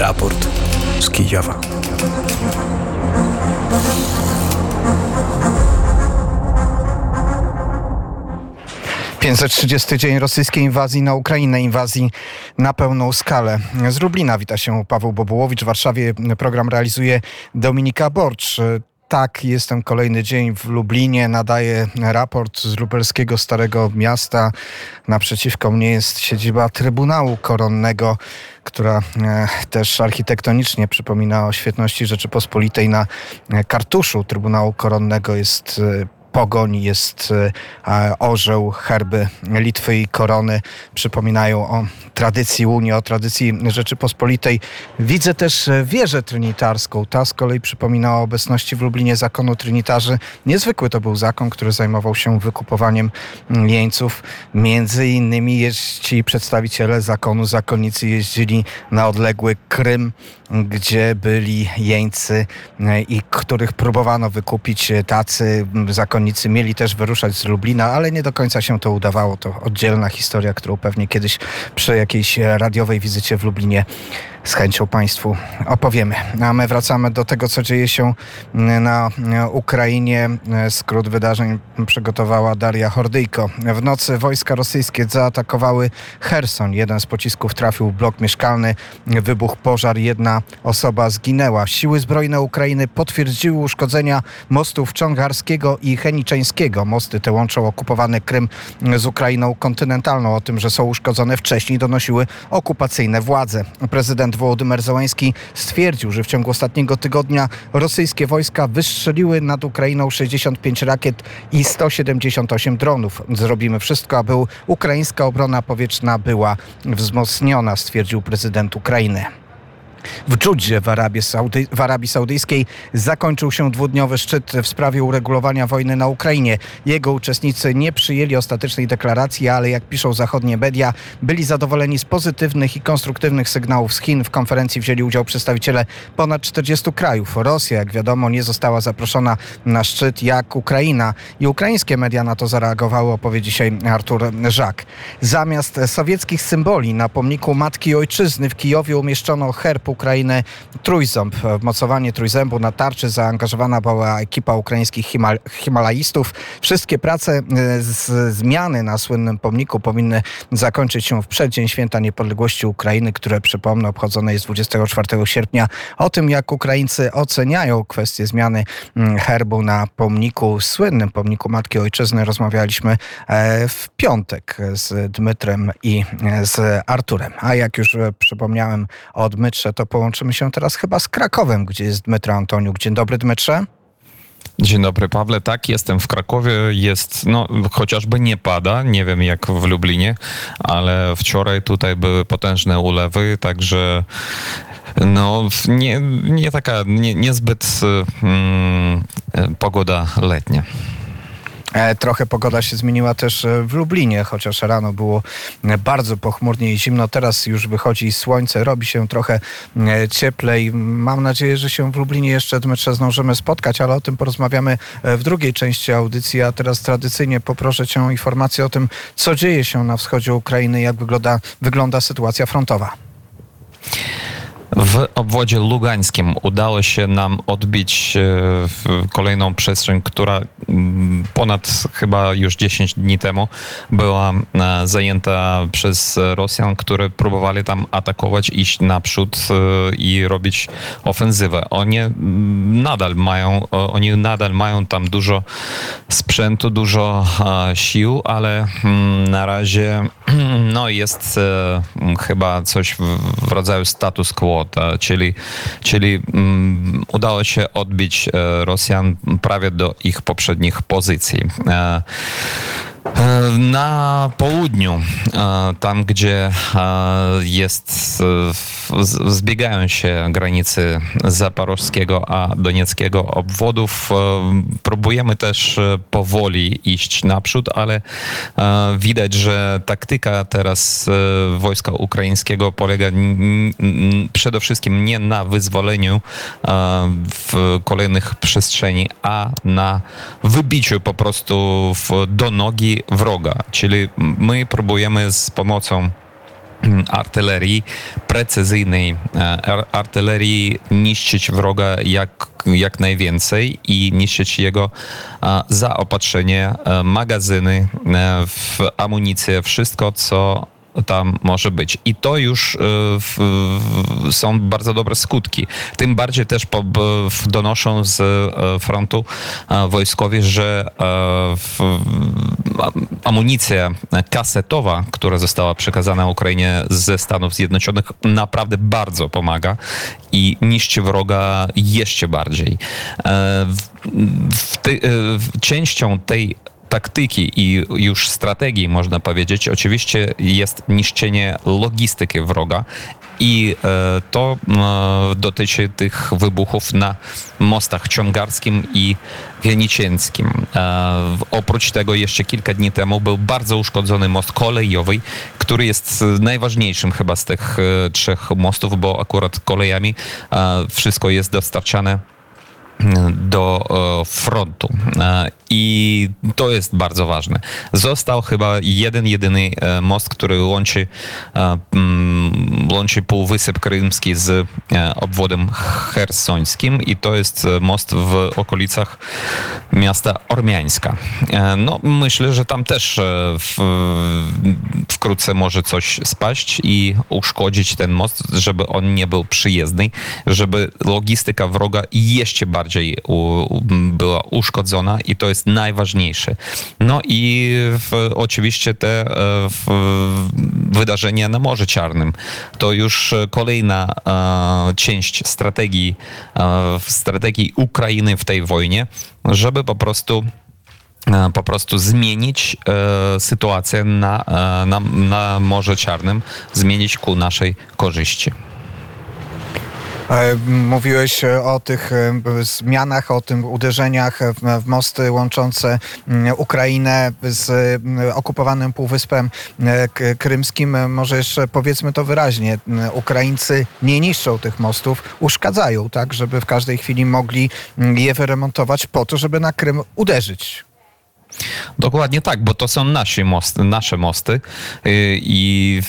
Raport z Kijowa. Pięćset dzień rosyjskiej inwazji na Ukrainę, inwazji na pełną skalę. Z Lublina wita się Paweł Bobułowicz. W Warszawie program realizuje Dominika Borcz. Tak, jestem kolejny dzień w Lublinie, nadaję raport z lubelskiego Starego Miasta. Naprzeciwko mnie jest siedziba Trybunału Koronnego, która e, też architektonicznie przypomina o świetności Rzeczypospolitej. Na e, kartuszu Trybunału Koronnego jest e, pogoń, jest e, orzeł, herby Litwy i korony przypominają o tradycji Unii, o tradycji Rzeczypospolitej. Widzę też e, wieżę trynitarską. Ta z kolei przypomina o obecności w Lublinie zakonu trynitarzy. Niezwykły to był zakon, który zajmował się wykupowaniem jeńców. Między innymi ci przedstawiciele zakonu, zakonnicy jeździli na odległy Krym, gdzie byli jeńcy e, i których próbowano wykupić tacy zakonnicy zakonnicy mieli też wyruszać z Lublina, ale nie do końca się to udawało. To oddzielna historia, którą pewnie kiedyś przy jakiejś radiowej wizycie w Lublinie z chęcią Państwu opowiemy. A my wracamy do tego, co dzieje się na Ukrainie. Skrót wydarzeń przygotowała Daria Hordyjko. W nocy wojska rosyjskie zaatakowały Herson. Jeden z pocisków trafił w blok mieszkalny. Wybuchł pożar. Jedna osoba zginęła. Siły zbrojne Ukrainy potwierdziły uszkodzenia mostów Czongarskiego i Heniczeńskiego. Mosty te łączą okupowany Krym z Ukrainą kontynentalną. O tym, że są uszkodzone wcześniej donosiły okupacyjne władze. Prezydent prezydent Wołodymyr Załański stwierdził, że w ciągu ostatniego tygodnia rosyjskie wojska wystrzeliły nad Ukrainą 65 rakiet i 178 dronów. Zrobimy wszystko, aby ukraińska obrona powietrzna była wzmocniona, stwierdził prezydent Ukrainy. W Dżudzie w Arabii, w Arabii Saudyjskiej zakończył się dwudniowy szczyt w sprawie uregulowania wojny na Ukrainie. Jego uczestnicy nie przyjęli ostatecznej deklaracji, ale jak piszą zachodnie media, byli zadowoleni z pozytywnych i konstruktywnych sygnałów z Chin. W konferencji wzięli udział przedstawiciele ponad 40 krajów. Rosja, jak wiadomo, nie została zaproszona na szczyt jak Ukraina i ukraińskie media na to zareagowały, opowie dzisiaj Artur Żak. Zamiast sowieckich symboli na pomniku Matki Ojczyzny w Kijowie umieszczono herb Ukrainy Trójząb. Mocowanie Trójzębu na tarczy zaangażowana była ekipa ukraińskich himal. Wszystkie prace e, z zmiany na słynnym pomniku powinny zakończyć się w przeddzień Święta Niepodległości Ukrainy, które przypomnę obchodzone jest 24 sierpnia. O tym jak Ukraińcy oceniają kwestię zmiany mm, herbu na pomniku, słynnym pomniku Matki Ojczyzny rozmawialiśmy e, w piątek z Dmytrem i e, z Arturem. A jak już przypomniałem o Dmytrze, to połączymy się teraz chyba z Krakowem, gdzie jest Dmytro Antoniuk. Dzień dobry, Dmytrze. Dzień dobry, Pawle. Tak, jestem w Krakowie. Jest, no, chociażby nie pada, nie wiem jak w Lublinie, ale wczoraj tutaj były potężne ulewy, także no, nie, nie taka, nie, niezbyt mm, pogoda letnia. E, trochę pogoda się zmieniła też e, w Lublinie, chociaż rano było e, bardzo pochmurnie i zimno. Teraz już wychodzi słońce, robi się trochę cieplej. Mam nadzieję, że się w Lublinie jeszcze Dmytrze zdążymy spotkać, ale o tym porozmawiamy w drugiej części audycji. A teraz tradycyjnie poproszę Cię o informację o tym, co dzieje się na wschodzie Ukrainy, jak wygląda, wygląda sytuacja frontowa. W obwodzie lugańskim udało się nam odbić e, kolejną przestrzeń, która mm, ponad chyba już 10 dni temu była e, zajęta przez Rosjan, które próbowali tam atakować, iść naprzód e, i robić ofensywę. Oni nadal mają, oni nadal mają tam dużo sprzętu, dużo sił, ale mm, na razie no jest chyba coś w rodzaju status quo czyli, czyli um, udało się odbić e, Rosjan prawie do ich poprzednich pozycji. E, na południu, e, tam gdzie e, jest, zbiegają się granice zaporowskiego a donieckiego obwodów, próbujemy też powoli iść naprzód, ale widać, że taktyka teraz wojska ukraińskiego polega przede wszystkim nie na wyzwoleniu w kolejnych przestrzeni, a na wybiciu po prostu do nogi wroga. Czyli my próbujemy z pomocą artylerii, precyzyjnej artylerii, niszczyć wroga jak, jak najwięcej i niszczyć jego zaopatrzenie, magazyny, w amunicję, wszystko, co tam może być. I to już e, w, w, są bardzo dobre skutki. Tym bardziej też po, w, donoszą z e, frontu e, wojskowi, że w, amunicja kasetowa, która została przekazana Ukrainie ze Stanów Zjednoczonych, naprawdę bardzo pomaga i niszczy wroga jeszcze bardziej. Ty, częścią tej taktyki i już strategii, można powiedzieć, oczywiście jest niszczenie logistyki wroga i e, to e, dotyczy tych wybuchów na mostach ciągarskim i wienicięckim. E, oprócz tego jeszcze kilka dni temu był bardzo uszkodzony most kolejowy, który jest najważniejszym chyba z tych trzech mostów, bo akurat kolejami wszystko jest dostarczane do frontu. I to jest bardzo ważne. Został chyba jeden, jedyny e, most, który łączy, e, mm, łączy Półwysep Krymski z e, obwodem hersońskim i to jest most w okolicach miasta Ormiańska. No, myślę, że tam też w, wkrótce może coś spaść i uszkodzić ten most, żeby on nie był przyjezdny, żeby logistyka wroga jeszcze bardziej u, była uszkodzona i to jest najważniejsze. No i w, oczywiście te e, w, wydarzenia na Morzu Czarnym to już kolejna e, część strategii, e, strategii Ukrainy w tej wojnie, żeby po prostu po prostu zmienić e, sytuację na, na, na Morze Czarnym, zmienić ku naszej korzyści. E, mówiłeś e, o tych e, zmianach, o tym uderzeniach w mosty łączące Ukrainę z okupowanym Półwyspem Krymskim. Może jeszcze powiedzmy to wyraźnie. Ukraińcy nie niszczą tych mostów, uszkadzają, tak, żeby w każdej chwili mogli je wyremontować po to, żeby na Krym uderzyć. Dokładnie tak, bo to są nasze mosty, nasze mosty y, i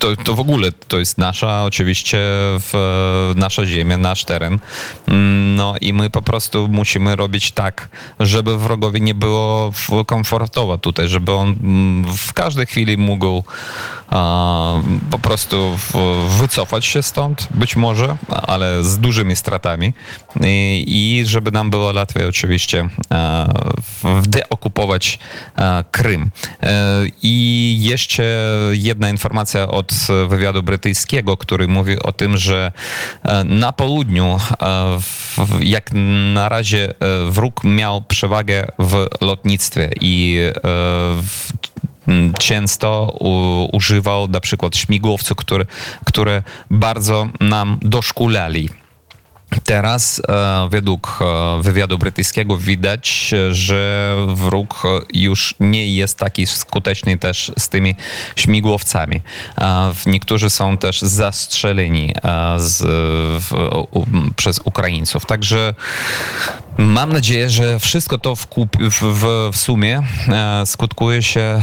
to, to w ogóle to jest nasza oczywiście w, nasza ziemia, nasz teren. No i my po prostu musimy robić tak, żeby wrogowi nie było komfortowo tutaj, żeby on w każdej chwili mógł po prostu wycofać się stąd, być może, ale z dużymi stratami i, żeby nam było łatwiej oczywiście deokupować Krym. E, I jeszcze jedna informacja od wywiadu brytyjskiego, który mówi o tym, że e, na południu, jak na razie wróg miał przewagę w lotnictwie i często u, używał na przykład śmigłowców, które, które bardzo nam doszkulali. Teraz e, według e, wywiadu brytyjskiego widać, że wróg już nie jest taki skuteczny też z tymi śmigłowcami. E, niektórzy są też zastrzeleni z, w, u, przez Ukraińców. Także Mam nadzieję, że wszystko to w, w, w sumie skutkuje się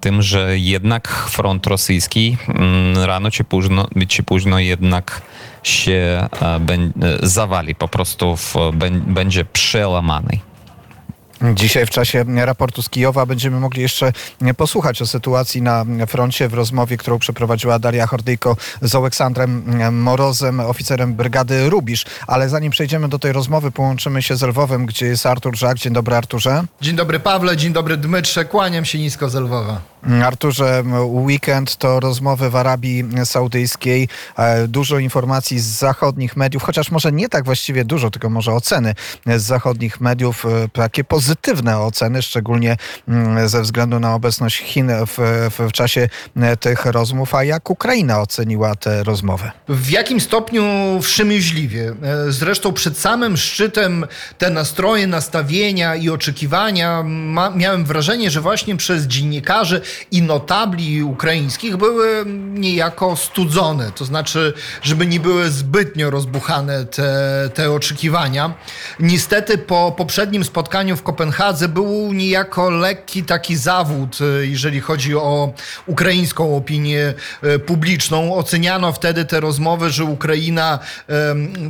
tym, że jednak front rosyjski mm, rano czy późno, czy późno jednak się e, ben, zawali, po prostu w, będzie przełamany. Dzisiaj w czasie raportu z Kijowa będziemy mogli jeszcze posłuchać o sytuacji na froncie w rozmowie, którą przeprowadziła Daria Hordyjko z Aleksandrem Morozem, oficerem brygady Rubisz. Ale zanim przejdziemy do tej rozmowy, połączymy się z Lwowem, gdzie jest Artur Żak. Dzień dobry Arturze. Dzień dobry Pawle, dzień dobry Dmytrze. Kłaniam się nisko z Lwowa. Arturze, weekend to rozmowy w Arabii Saudyjskiej. E, dużo informacji z zachodnich mediów, chociaż może nie tak właściwie dużo, tylko może oceny z zachodnich mediów, e, takie pozytywne oceny, szczególnie mm, ze względu na obecność Chin w, w, czasie e, tych rozmów. A jak Ukraina oceniła tę rozmowę? W jakim stopniu wstrzemięźliwie. Zresztą przed samym szczytem te nastroje, nastawienia i oczekiwania ma, miałem wrażenie, że właśnie przez dziennikarzy i notabli ukraińskich były niejako studzone, to znaczy, żeby nie były zbytnio rozbuchane te, te oczekiwania. Niestety po poprzednim spotkaniu w Kopenhadze Kopenhadze był niejako lekki taki zawód, e, jeżeli chodzi o ukraińską opinię e, publiczną. Oceniano wtedy te rozmowy, że Ukraina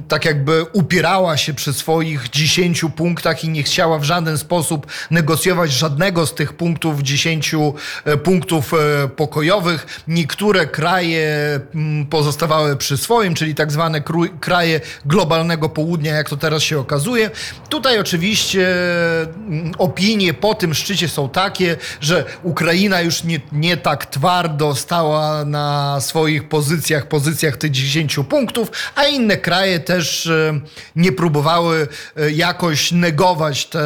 tak jakby upierała się przy swoich 10 punktach i nie chciała w żaden sposób negocjować żadnego z tych punktów, 10 punktów pokojowych. Niektóre kraje pozostawały przy swoim, czyli tak zwane kraje globalnego południa, jak to teraz się okazuje. Tutaj oczywiście opinie po tym szczycie są takie, że Ukraina już nie, nie tak twardo stała na swoich pozycjach, pozycjach tych 10 punktów, a inne kraje też e, nie próbowały e, jakoś negować te,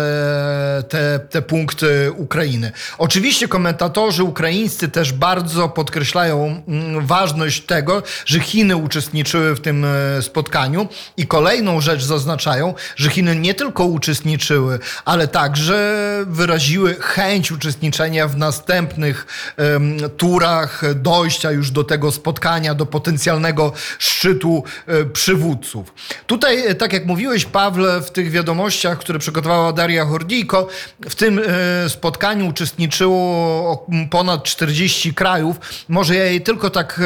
te, te punkty Ukrainy. Oczywiście komentatorzy ukraińscy też bardzo podkreślają mm, ważność tego, że Chiny uczestniczyły w tym e, spotkaniu i kolejną rzecz zaznaczają, że Chiny nie tylko uczestniczyły, ale także wyraziły chęć uczestniczenia w następnych um, turach dojścia już do tego spotkania, do potencjalnego szczytu um, przywódców. Tutaj, e, tak jak mówiłeś, Pawle, w tych wiadomościach, które przygotowała Daria Hordijko, w tym um, spotkaniu uczestniczyło ponad 40 krajów. Może ja jej tylko tak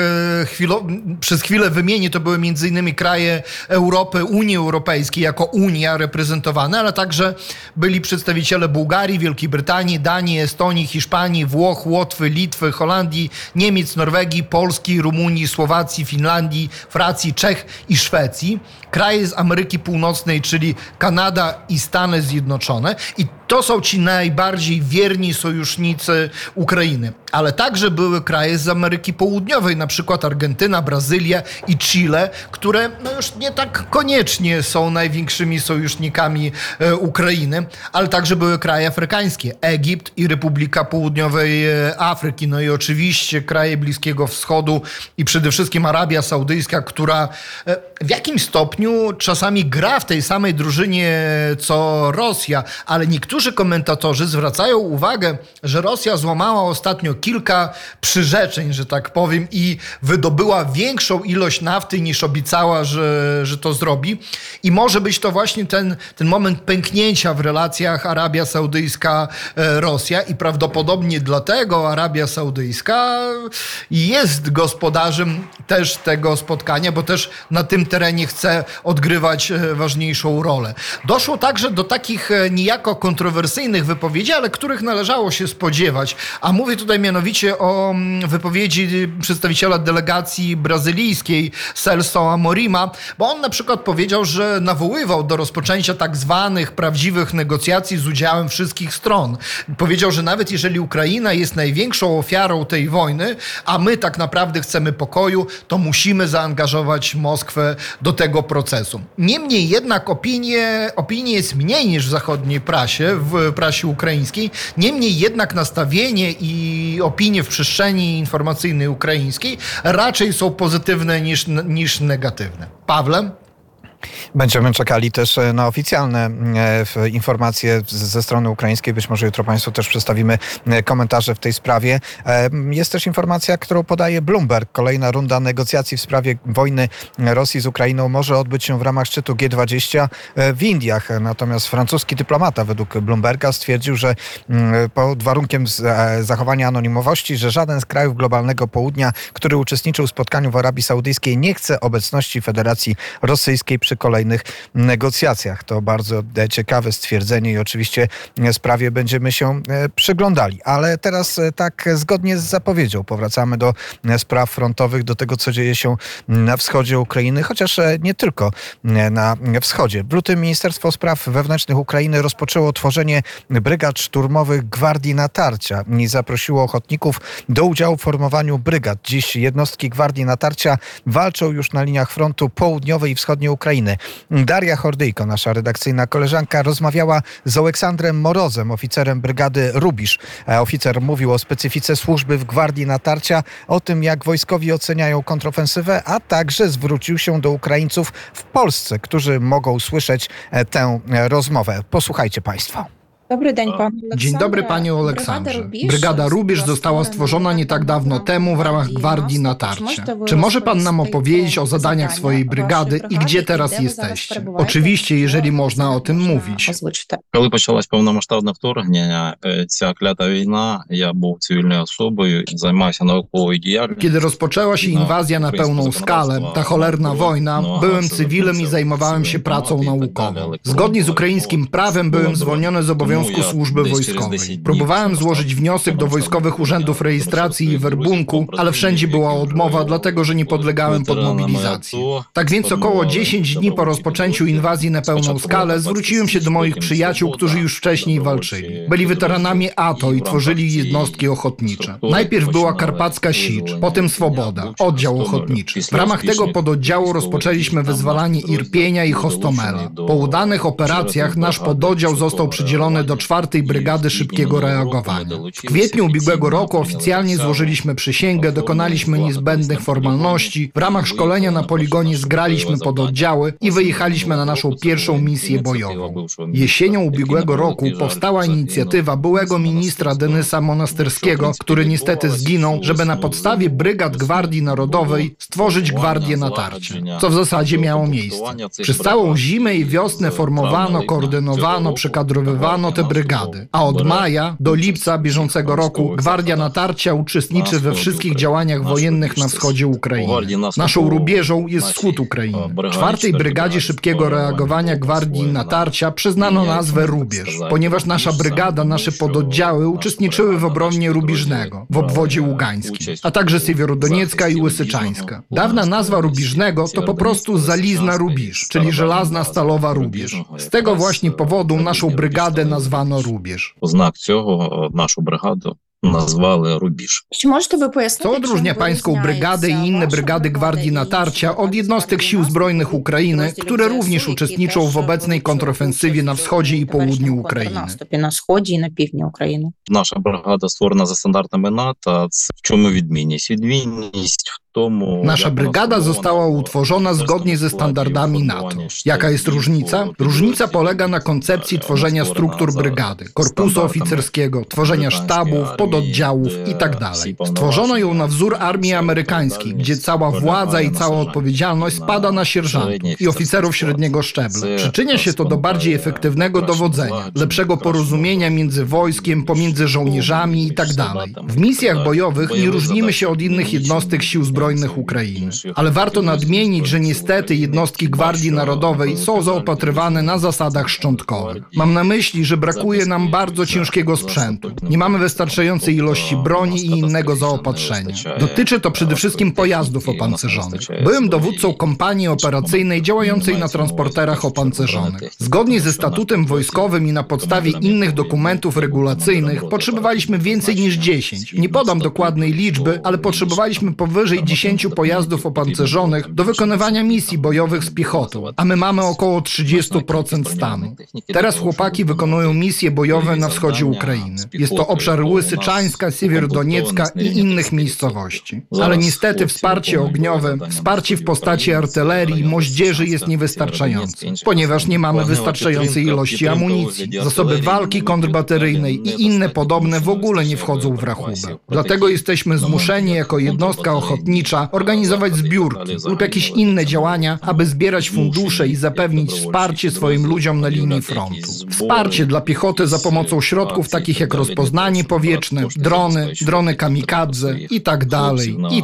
chwilo, przez chwilę wymienię, to były innymi kraje Europy, Unii Europejskiej jako Unia reprezentowane, ale także byli przedstawiciele Bułgarii, Wielkiej Brytanii, Danii, Estonii, Hiszpanii, Włoch, Łotwy, Litwy, Holandii, Niemiec, Norwegii, Polski, Rumunii, Słowacji, Finlandii, Francji, Czech i Szwecji. Kraje z Ameryki Północnej, czyli Kanada i Stany Zjednoczone. I to są ci najbardziej wierni sojusznicy Ukrainy. Ale także były kraje z Ameryki Południowej, na przykład Argentyna, Brazylia i Chile, które no już nie tak koniecznie są największymi sojusznikami e, Ukrainy, ale także były kraje afrykańskie, Egipt i Republika Południowej e, Afryki, no i oczywiście kraje Bliskiego Wschodu i przede wszystkim Arabia Saudyjska, która e, w jakimś stopniu czasami gra w tej samej drużynie co Rosja, ale niektórzy komentatorzy zwracają uwagę, że Rosja złamała ostatnio kilka przyrzeczeń, że tak powiem, i wydobyła większą ilość nafty niż obiecała, że, że to zrobi. I może być to właśnie ten, ten moment pęknięcia w relacjach Arabia Saudyjska-Rosja i prawdopodobnie dlatego Arabia Saudyjska jest gospodarzem też tego spotkania, bo też na tym terenie chce odgrywać e, ważniejszą rolę. Doszło także do takich e, niejako kontrowersyjnych wypowiedzi, ale których należało się spodziewać. A mówię tutaj mianowicie o mm, wypowiedzi przedstawiciela delegacji brazylijskiej Celso Amorima, bo on na przykład powiedział, że nawoływał do rozpoczęcia tak zwanych prawdziwych negocjacji z udziałem wszystkich stron. Powiedział, że nawet jeżeli Ukraina jest największą ofiarą tej wojny, a my tak naprawdę chcemy pokoju, to musimy zaangażować Moskwę do tego procesu. Niemniej jednak opinie, opinie jest mniej niż w zachodniej prasie, w prasie ukraińskiej. Niemniej jednak nastawienie i opinie w przestrzeni informacyjnej ukraińskiej raczej są pozytywne niż, niż negatywne. Pawle? Będziemy czekali też e, na oficjalne e, informacje ze strony ukraińskiej. Być może jutro Państwu też przedstawimy e, komentarze w tej sprawie. Jest też informacja, którą podaje Bloomberg. Kolejna runda negocjacji w sprawie wojny Rosji z Ukrainą może odbyć się w ramach szczytu G20 w Indiach. Natomiast francuski dyplomata według Bloomberga stwierdził, że pod warunkiem zachowania anonimowości, że żaden z krajów globalnego południa, który uczestniczył w spotkaniu w Arabii Saudyjskiej, nie chce obecności Federacji Rosyjskiej przy kolejnych negocjacjach. To bardzo e, ciekawe stwierdzenie i oczywiście e, sprawie będziemy się e, przyglądali. Ale teraz tak zgodnie z zapowiedzią powracamy do spraw frontowych, do tego, co dzieje się na wschodzie Ukrainy, chociaż nie tylko na wschodzie. W lutym Ministerstwo Spraw Wewnętrznych Ukrainy rozpoczęło tworzenie brygad szturmowych Gwardii Natarcia i zaprosiło ochotników do udziału w formowaniu brygad. Dziś jednostki Gwardii Natarcia walczą już na liniach frontu południowej i wschodniej Ukrainy. Daria Hordyjko, nasza redakcyjna koleżanka, rozmawiała z Aleksandrem Morozem, oficerem brygady Rubisz. Oficer mówił o specyfice służby w Gwardii Natarcia, o tym jak wojskowi oceniają kontrofensywę, a także zwrócił się do Ukraińców w Polsce, którzy mogą słyszeć e, tę e, rozmowę. Posłuchajcie Państwo. Dobry dzień, panie Dzień dobry panie Aleksandrze. Brygada Rubisz została stworzona nie tak dawno temu w ramach Gwardii Natarcia. Czy może pan nam opowiedzieć o zadaniach swojej brygady i gdzie teraz jesteście? Oczywiście, jeżeli można o tym mówić. Коли почалось повномасштабне вторгнення, е, ця клята війна, я був цивільною особою, займався науковою діяльністю. Kiedy rozpoczęła się inwazja na pełną skalę, ta cholerna wojna, byłem cywilem i zajmowałem się pracą naukową. Zgodnie z ukraińskim prawem byłem zwolniony z obowiązku służby wojskowej. Próbowałem złożyć wniosek do wojskowych urzędów rejestracji i werbunku, ale wszędzie była odmowa, dlatego że nie podlegałem pod mobilizację. Tak więc około 10 dni po rozpoczęciu inwazji na pełną skalę zwróciłem się do moich przyjaciół, którzy już wcześniej walczyli. Byli weteranami ATO i tworzyli jednostki ochotnicze. Najpierw była Karpacka Sicz, potem Swoboda, oddział ochotniczy. W ramach tego pododdziału rozpoczęliśmy wyzwalanie Irpienia i Hostomela. Po udanych operacjach nasz pododdział został przydzielony do czwartej Brygady Szybkiego Reagowania. W kwietniu ubiegłego roku oficjalnie złożyliśmy przysięgę, dokonaliśmy niezbędnych formalności. W ramach szkolenia na poligonie zgraliśmy pododdziały i wyjechaliśmy na naszą pierwszą misję bojową. Jesienią ubiegłego roku powstała inicjatywa byłego ministra Denysa Monasterskiego, który niestety zginął, żeby na podstawie brygad Gwardii Narodowej stworzyć Gwardię Natarcia, co w zasadzie miało miejsce. Przez całą zimę i wiosnę formowano, koordynowano, przekadrowywano te brygady, a od maja do lipca bieżącego roku Gwardia Natarcia uczestniczy we wszystkich działaniach wojennych na wschodzie Ukrainy. Naszą rubieżą jest wschód Ukrainy. Czwartej Brygadzie Szybkiego Reagowania Gwardii Natarcia przyznano nazwę Rubież, ponieważ nasza brygada, nasze pododdziały uczestniczyły w obronie Rubiżnego w obwodzie ługańskim, a także Siewierodoniecka i Łysyczańska. Dawna nazwa Rubiżnego to po prostu Zalizna Rubiż, czyli żelazna stalowa Rubież. Z tego właśnie powodu naszą brygadę nazwano звано Рубіж. Знак цього нашу бригаду назвали Рубіж. Чи можете ви пояснити? Це одружня pańską бригади і інне бригади гвардії Натарча od jednostek sił збройних України, które również uczestniczą w obecnej kontrofensywie na wschodzie i południu наступі На сході і на півдні України. Наша бригада створена за стандартами НАТО. Це в чому відмінність? Відмінність Nasza brygada została utworzona zgodnie ze standardami NATO. Jaka jest różnica? Różnica polega na koncepcji tworzenia struktur brygady, korpusu oficerskiego, tworzenia sztabów, pododdziałów itd. Tak Stworzono ją na wzór armii amerykańskiej, gdzie cała władza i cała odpowiedzialność spada na sierżantów i oficerów średniego szczebla. Przyczynia się to do bardziej efektywnego dowodzenia, lepszego porozumienia między wojskiem, pomiędzy żołnierzami itd. Tak w misjach bojowych nie różnimy się od innych jednostek sił zbrojnych Ukrainy. Ale warto nadmienić, że niestety jednostki Gwardii Narodowej są zaopatrywane na zasadach szczątkowych. Mam na myśli, że brakuje nam bardzo ciężkiego sprzętu. Nie mamy wystarczającej ilości broni i innego zaopatrzenia. Dotyczy to przede wszystkim pojazdów opancerzonych. Byłem dowódcą kompanii operacyjnej działającej na transporterach opancerzonych. Zgodnie ze statutem wojskowym i na podstawie innych dokumentów regulacyjnych potrzebowaliśmy więcej niż 10. Nie podam dokładnej liczby, ale potrzebowaliśmy powyżej 10 pojazdów opancerzonych do wykonywania misji bojowych z piechotą, a my mamy około 30% stanu. Teraz chłopaki wykonują misje bojowe na wschodzie Ukrainy. Jest to obszar Łysyczańska, Siewierodoniecka i innych miejscowości. Ale niestety wsparcie ogniowe, wsparcie w postaci artylerii, moździerzy jest niewystarczające, ponieważ nie mamy wystarczającej ilości amunicji. Zasoby walki kontrbateryjnej i inne podobne w ogóle nie wchodzą w rachubę. Dlatego jesteśmy zmuszeni jako jednostka ochotnicza organizować zbiórki lub jakieś inne działania, aby zbierać fundusze i zapewnić wsparcie swoim ludziom na linii frontu. Wsparcie dla piechoty za pomocą środków takich jak rozpoznanie powietrzne, drony, drony kamikadze i tak dalej, i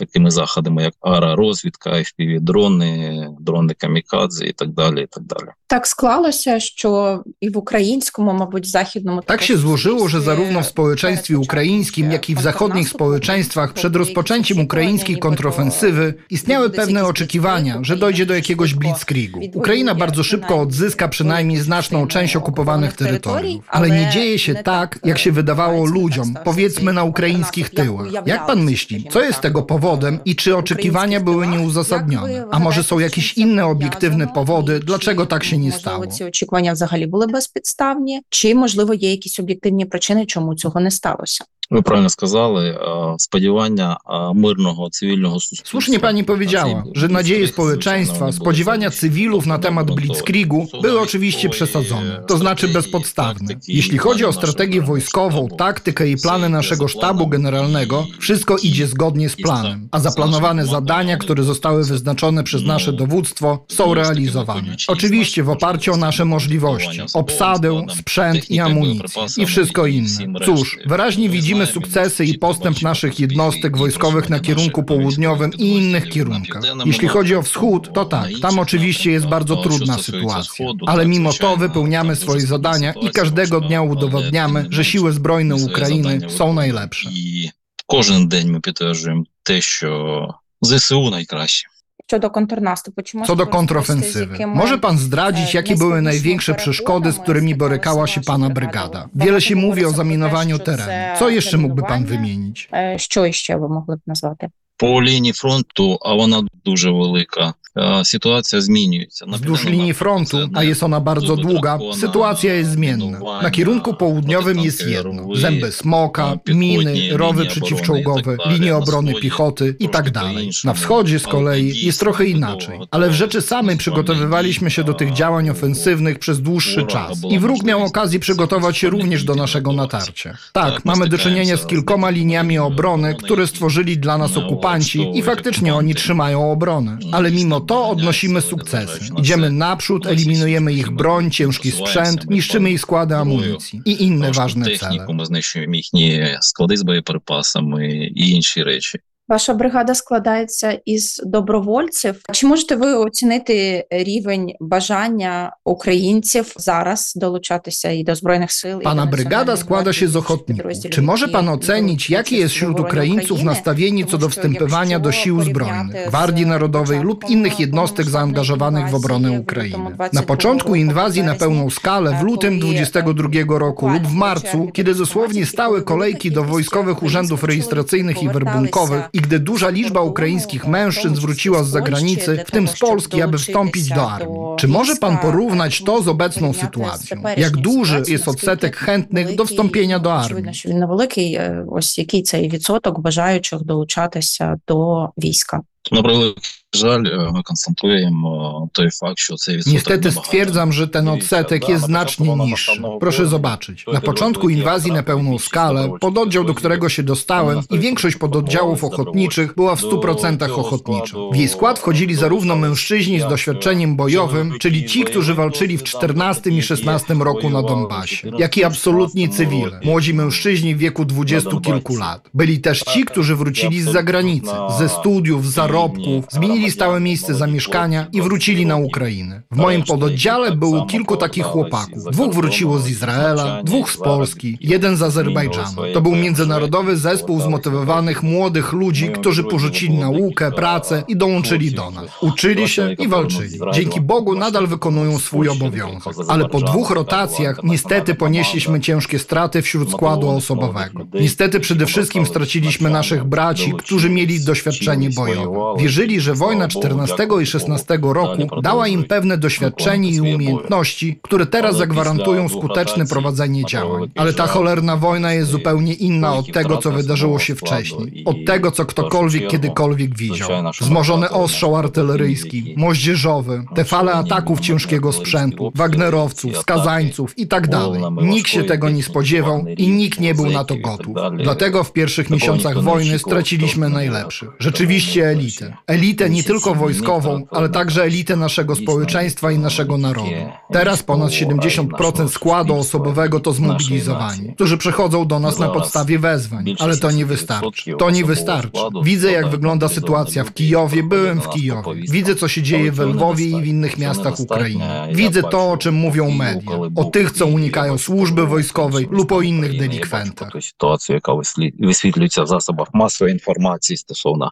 tak dalej. Передовій свою піхоту такими заходами, як аеророзвідка, fpv дрони, дрони камікадзе і так далі. І так далі. Так склалося, що і в українському, мабуть, західному Tak się złożyło, że zarówno w społeczeństwie ukraińskim, jak i w zachodnich społeczeństwach przed rozpoczęciem ukraińskiej kontrofensywy istniały pewne oczekiwania, że dojdzie do jakiegoś blitzkriegu. Ukraina bardzo szybko odzyska przynajmniej znaczną część okupowanych terytoriów. Ale nie dzieje się tak, jak się wydawało ludziom, powiedzmy na ukraińskich tyłach. Jak pan myśli, co jest tego Powodem i czy oczekiwania były nieuzasadnione? A może są jakieś inne obiektywne powody, dlaczego tak się nie stało? Ці очікування взагалі були безпідставні, чи можливо є якісь об'єктивні причини, чому цього не сталося? Ви правильно сказали, сподівання мирного цywilnego суспільства. Słusznie pani powiedziała, że nadzieje społeczeństwa, spodziewania cywilów na temat Blitzkriegu były oczywiście przesadzone, to znaczy bezpodstawne. Jeśli chodzi o strategię wojskową, taktykę i plany naszego sztabu generalnego, wszystko idzie zgodnie z planem, a zaplanowane zadania, które zostały wyznaczone przez nasze dowództwo, są realizowane. Oczywiście w oparciu o nasze możliwości, obsadę, sprzęt i amunicję i wszystko inne. Cóż, wyraźnie widzimy sukcesy i postęp naszych jednostek wojskowych na kierunku południowym i innych kierunkach. Jeśli chodzi o wschód, to tak, tam oczywiście jest bardzo trudna sytuacja, ale mimo to wypełniamy swoje zadania i każdego dnia udowadniamy, że siły zbrojne України są najlepsze. І кожен день ми підтверджуємо те, що ЗСУ найкраще. Щодо контрнаступу, чи Co do kontrofensywy, może pan zdradzić, jakie były największe przeszkody, z którymi borykała się pana brygada? Wiele się mówi o zaminowaniu terenu. Co jeszcze mógłby pan wymienić? Що ще ви могли б назвати? По лінії фронту, а вона дуже велика. е, Ситуація змінюється. На Wzdłuż південному linii frontu, напрямку a це jest ona bardzo długa, sytuacja jest zmienna. Na kierunku południowym jest jedno. Zęby smoka, miny, rowy przeciwczołgowe, linie obrony piechoty i tak dalej. Na wschodzie z kolei jest trochę inaczej. Ale w rzeczy samej przygotowywaliśmy się do tych działań ofensywnych przez dłuższy czas. I wróg miał okazję przygotować się również do naszego natarcia. Tak, mamy do czynienia z kilkoma liniami obrony, które stworzyli dla nas okupanci i faktycznie oni trzymają obronę. Ale mimo to odnosimy sukcesy. Idziemy naprzód, eliminujemy ich broń, ciężki sprzęt, niszczymy ich składy amunicji i inne важку ważne cele. техніку, ми знищуємо їхні склади з боєприпасами і інші речі. Ваша бригада складається із добровольців. Чи можете ви оцінити рівень бажання українців зараз долучатися і до збройних сил? і Pana до brygada національної składa się z гвардії, ochotników. підрозділів, Czy może які pan ocenić, беруть jakie jest участь у wśród обороні Ukraińców України? nastawienie co do Тому що, wstępywania do якщо sił порівняти zbrojnych, з Gwardii Narodowej lub початком innych jednostek zaangażowanych w obronę inwazji w Ukrainy? lutym Na 22 początku inwazji na березня, pełną skalę, w lutym 22 roku lub w marcu, kiedy dosłownie stały kolejki do wojskowych urzędów rejestracyjnych i werbunkowych i gdy duża liczba ukraińskich mężczyzn wróciła z zagranicy, w tym z Polski, aby wstąpić do armii. Czy może pan porównać to z obecną sytuacją? Jak duży jest odsetek chętnych do wstąpienia do armii? Він невеликий. Е, Ось який цей відсоток бажаючих долучатися до війська. На превеликий жаль, е, ми констатуємо е, той факт, що цей відсоток Niestety набагато stwierdzam, że ten odsetek jest znacznie niższy. Proszę zobaczyć. Na początku inwazji na pełną skalę, pododdział, do którego się dostałem i większość pododdziałów ochotniczych była w 100% ochotnicza. W jej skład wchodzili zarówno mężczyźni z doświadczeniem bojowym, czyli ci, którzy walczyli w 14 i 16 roku na Donbasie, jak i absolutni cywile, młodzi mężczyźni w wieku dwudziestu kilku lat. Byli też ci, którzy wrócili z zagranicy, ze studiów, z zarobków, zmienili stałe miejsce zamieszkania i wrócili na Ukrainę. W moim pododdziale było kilku takich chłopaków. Dwóch wróciło z Izraela, dwóch z Polski, jeden z Azerbejdżanu. To był międzynarodowy zespół zmotywowanych młodych ludzi, którzy porzucili naukę, pracę i dołączyli do nas. Uczyli się i walczyli. Dzięki Bogu nadal wykonują swój obowiązek. Ale po dwóch rotacjach niestety ponieśliśmy ciężkie straty wśród składu osobowego. Niestety przede wszystkim straciliśmy naszych braci, którzy mieli doświadczenie bojowe. Wierzyli, że wojna 14 i 16 roku dała im pewne doświadczenie i umiejętności, które teraz zagwarantują skuteczne prowadzenie działań. Ale ta cholerna wojna jest zupełnie inna od tego, co wydarzyło się wcześniej. Od tego, co ktokolwiek kiedykolwiek widział. Wzmożony ostrzał artyleryjski, moździerzowy, te fale ataków ciężkiego sprzętu, wagnerowców, skazańców i tak dalej. Nikt się tego nie spodziewał i nikt nie był na to gotów. Dlatego w pierwszych miesiącach wojny straciliśmy najlepszych. Rzeczywiście elitę. Elitę nie nie tylko wojskową, ale także elitę naszego społeczeństwa i naszego narodu. Teraz ponad 70% składu osobowego to zmobilizowani, którzy przychodzą do nas na podstawie wezwań, ale to nie wystarczy. To nie wystarczy. Widzę, jak wygląda sytuacja w Kijowie, byłem w Kijowie. Widzę, co się dzieje w Lwowie i w innych miastach Ukrainy. Widzę to, o czym mówią media, o tych, co unikają służby wojskowej lub o innych delikwentach. Sytuacja, jaka wyświetla się w zasobach masowej informacji stosowna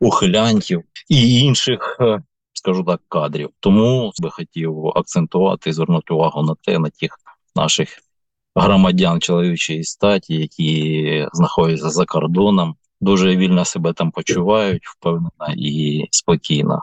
ухилянтів і інших, е, скажу так, кадрів. Тому би хотів акцентувати і звернути увагу на те, на тих наших громадян чоловічої статі, які знаходяться за кордоном, дуже вільно себе там почувають, впевнено і спокійно.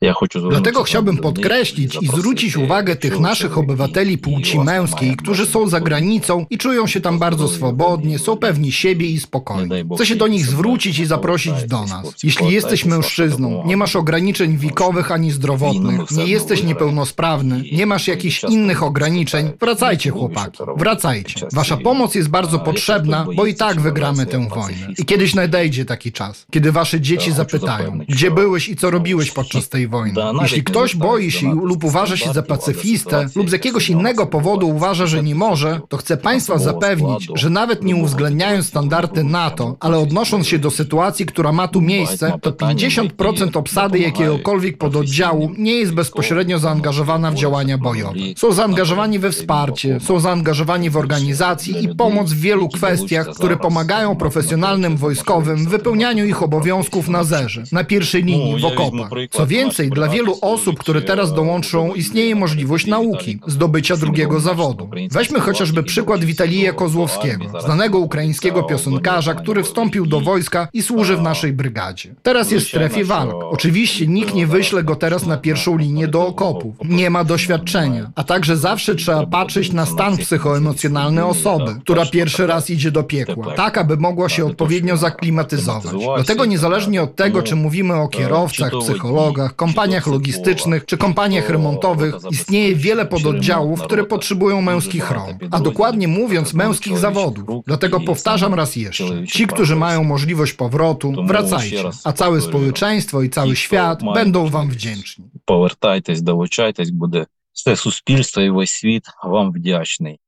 Ja Dlatego chciałbym podkreślić i zwrócić uwagę tych naszych obywateli płci męskiej, którzy są za granicą i czują się tam bardzo swobodnie, są pewni siebie i spokojni. Chcę się do nich zwrócić i zaprosić do nas. Jeśli jesteś mężczyzną, nie masz ograniczeń wiekowych ani zdrowotnych, nie jesteś niepełnosprawny, nie masz jakichś innych ograniczeń, wracajcie chłopaki, wracajcie. Wasza pomoc jest bardzo potrzebna, bo i tak wygramy tę wojnę. I kiedyś nadejdzie taki czas, kiedy wasze dzieci zapytają, gdzie byłeś i co robiłeś podczas tej wojny. Jeśli ktoś boi się lub uważa się za pacyfistę lub z jakiegoś innego powodu uważa, że nie może, to chcę Państwa zapewnić, że nawet nie uwzględniając standardy NATO, ale odnosząc się do sytuacji, która ma tu miejsce, to 50% obsady jakiegokolwiek pododdziału nie jest bezpośrednio zaangażowana w działania bojowe. Są zaangażowani we wsparcie, są zaangażowani w organizację i pomoc w wielu kwestiach, które pomagają profesjonalnym wojskowym w wypełnianiu ich obowiązków na zerze, na pierwszej linii, w okopach. Co więcej, dla wielu osób, które teraz dołączą, istnieje możliwość nauki, zdobycia drugiego zawodu. Weźmy chociażby przykład Witalija Kozłowskiego, znanego ukraińskiego piosenkarza, który wstąpił do wojska i służy w naszej brygadzie. Teraz jest w strefie walk. Oczywiście nikt nie wyśle go teraz na pierwszą linię do okopów. Nie ma doświadczenia. A także zawsze trzeba patrzeć na stan psychoemocjonalny osoby, która pierwszy raz idzie do piekła, tak aby mogła się odpowiednio zaklimatyzować. Dlatego niezależnie od tego, czy mówimy o kierowcach, psychologach, kompaniach logistycznych czy kompaniach remontowych, istnieje wiele pododdziałów, które potrzebują męskich rąk, a dokładnie mówiąc męskich zawodów. Dlatego powtarzam raz jeszcze, ci, którzy mają możliwość powrotu, wracajcie, a całe społeczeństwo i cały świat będą wam wdzięczni. Повертайтесь, долучайтесь, буде все суспільство і весь світ вам вдячний.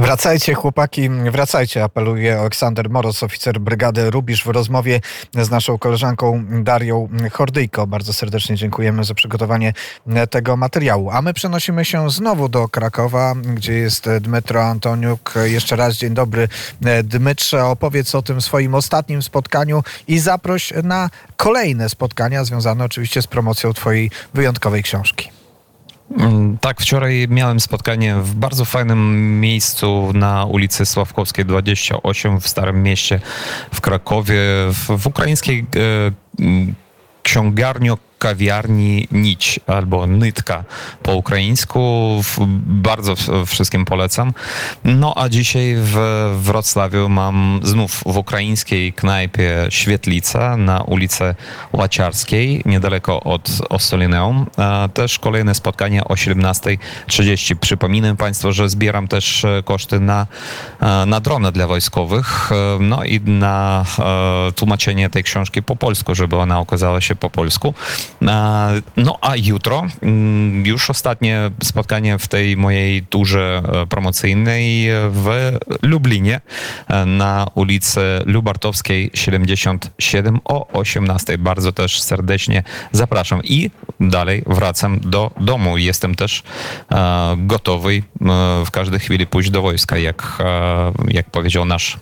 Wracajcie, chłopaki, wracajcie, apeluje Aleksander Moros, oficer brygady Rubisz w rozmowie z naszą koleżanką Darią Hordyjko. Bardzo serdecznie dziękujemy za przygotowanie tego materiału. A my przenosimy się znowu do Krakowa, gdzie jest Dmytro Antoniuk. Jeszcze raz dzień dobry, Dmytrze. Opowiedz o tym swoim ostatnim spotkaniu i zaproś na kolejne spotkania związane oczywiście z promocją twojej wyjątkowej książki. Mm, Tak, wczoraj miałem spotkanie w bardzo fajnym miejscu na ulicy Sławkowskiej 28 w Starym Mieście w Krakowie, w, w ukraińskiej e, m, ksiągarni kawiarni Nić albo Nytka po ukraińsku. Bardzo wszystkim polecam. No a dzisiaj w Wrocławiu mam znów w ukraińskiej knajpie Świetlica na ulicy Łaciarskiej, niedaleko od Ostolineum. Też kolejne spotkanie o 17.30. Przypominam Państwu, że zbieram też koszty na, e, na drony dla wojskowych, e, no i na e, tłumaczenie tej książki po polsku, żeby ona okazała się po polsku. No a jutro mm, już ostatnie spotkanie w tej mojej turze e, promocyjnej w Lublinie e, na ulicy Lubartowskiej 77 o 18. Bardzo też serdecznie zapraszam i dalej wracam do domu. Jestem też e, gotowy w każdej chwili pójść do wojska, jak, jak powiedział nasz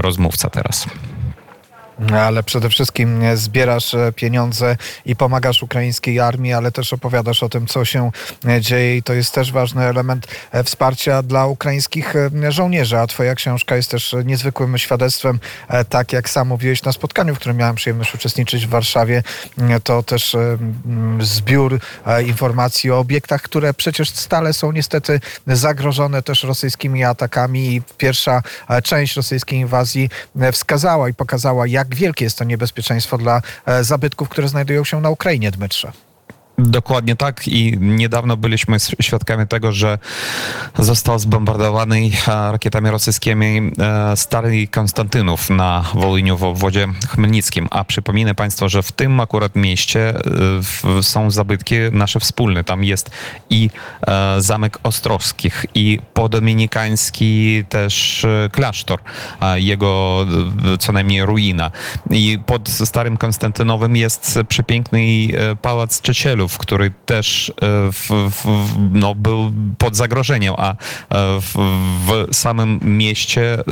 rozmówca teraz. Ale przede wszystkim zbierasz e, pieniądze i pomagasz ukraińskiej armii, ale też opowiadasz o tym, co się e, dzieje i to jest też ważny element e, wsparcia dla ukraińskich żołnierzy. A twoja książka jest też niezwykłym świadectwem, tak jak sam mówiłeś na spotkaniu, w którym miałem przyjemność uczestniczyć w Warszawie. To też e, m, zbiór informacji o obiektach, które przecież stale są niestety zagrożone też rosyjskimi atakami i pierwsza część rosyjskiej inwazji wskazała i pokazała, jak wielkie jest to niebezpieczeństwo dla e, zabytków, które znajdują się na Ukrainie, Dmytrze. Dokładnie tak i niedawno byliśmy świadkami tego, że został zbombardowany e, rakietami rosyjskimi e, stary Konstantynów na Woliniu w obwodzie chmelnickim. A przypominę Państwu, że w tym akurat mieście e, są zabytki nasze wspólne. Tam jest i Zamek Ostrowskich i podominikański też klasztor, jego co najmniej ruina. I pod Starym Konstantynowym jest przepiękny pałac Czecielów, który też e, w, w, no, był pod zagrożeniem, a e, w, w samym mieście e,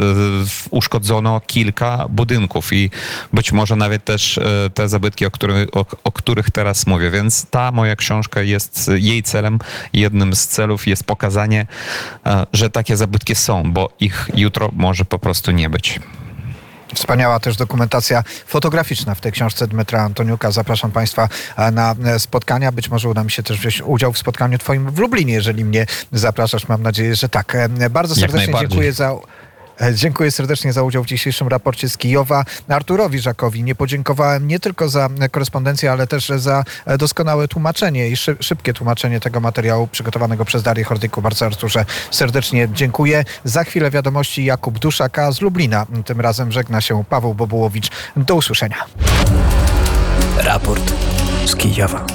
uszkodzono kilka budynków i być może nawet też te zabytki, o, o, o których teraz mówię. Więc ta moja książka jest jej celem, jednym z celów jest pokazanie, że takie zabytki są, bo ich jutro może po prostu nie być. Wspaniała też dokumentacja fotograficzna w tej książce Dmytra Antoniuka. Zapraszam Państwa e, na e, spotkania. Być może uda mi się też wziąć udział w spotkaniu Twoim w Lublinie, jeżeli mnie zapraszasz. Mam nadzieję, że tak. E, Bardzo serdecznie dziękuję za. E, Dziękuję serdecznie za udział w dzisiejszym raporcie z Kijowa. Arturowi Żakowi nie podziękowałem nie tylko za korespondencję, ale też za e, doskonałe tłumaczenie i szy- szybkie tłumaczenie tego materiału przygotowanego przez Darię Hordyku. Bardzo Arturze serdecznie dziękuję. Za chwilę wiadomości Jakub Duszaka z Lublina. Tym razem żegna się Paweł Bobułowicz. Do usłyszenia. Raport z Kijowa.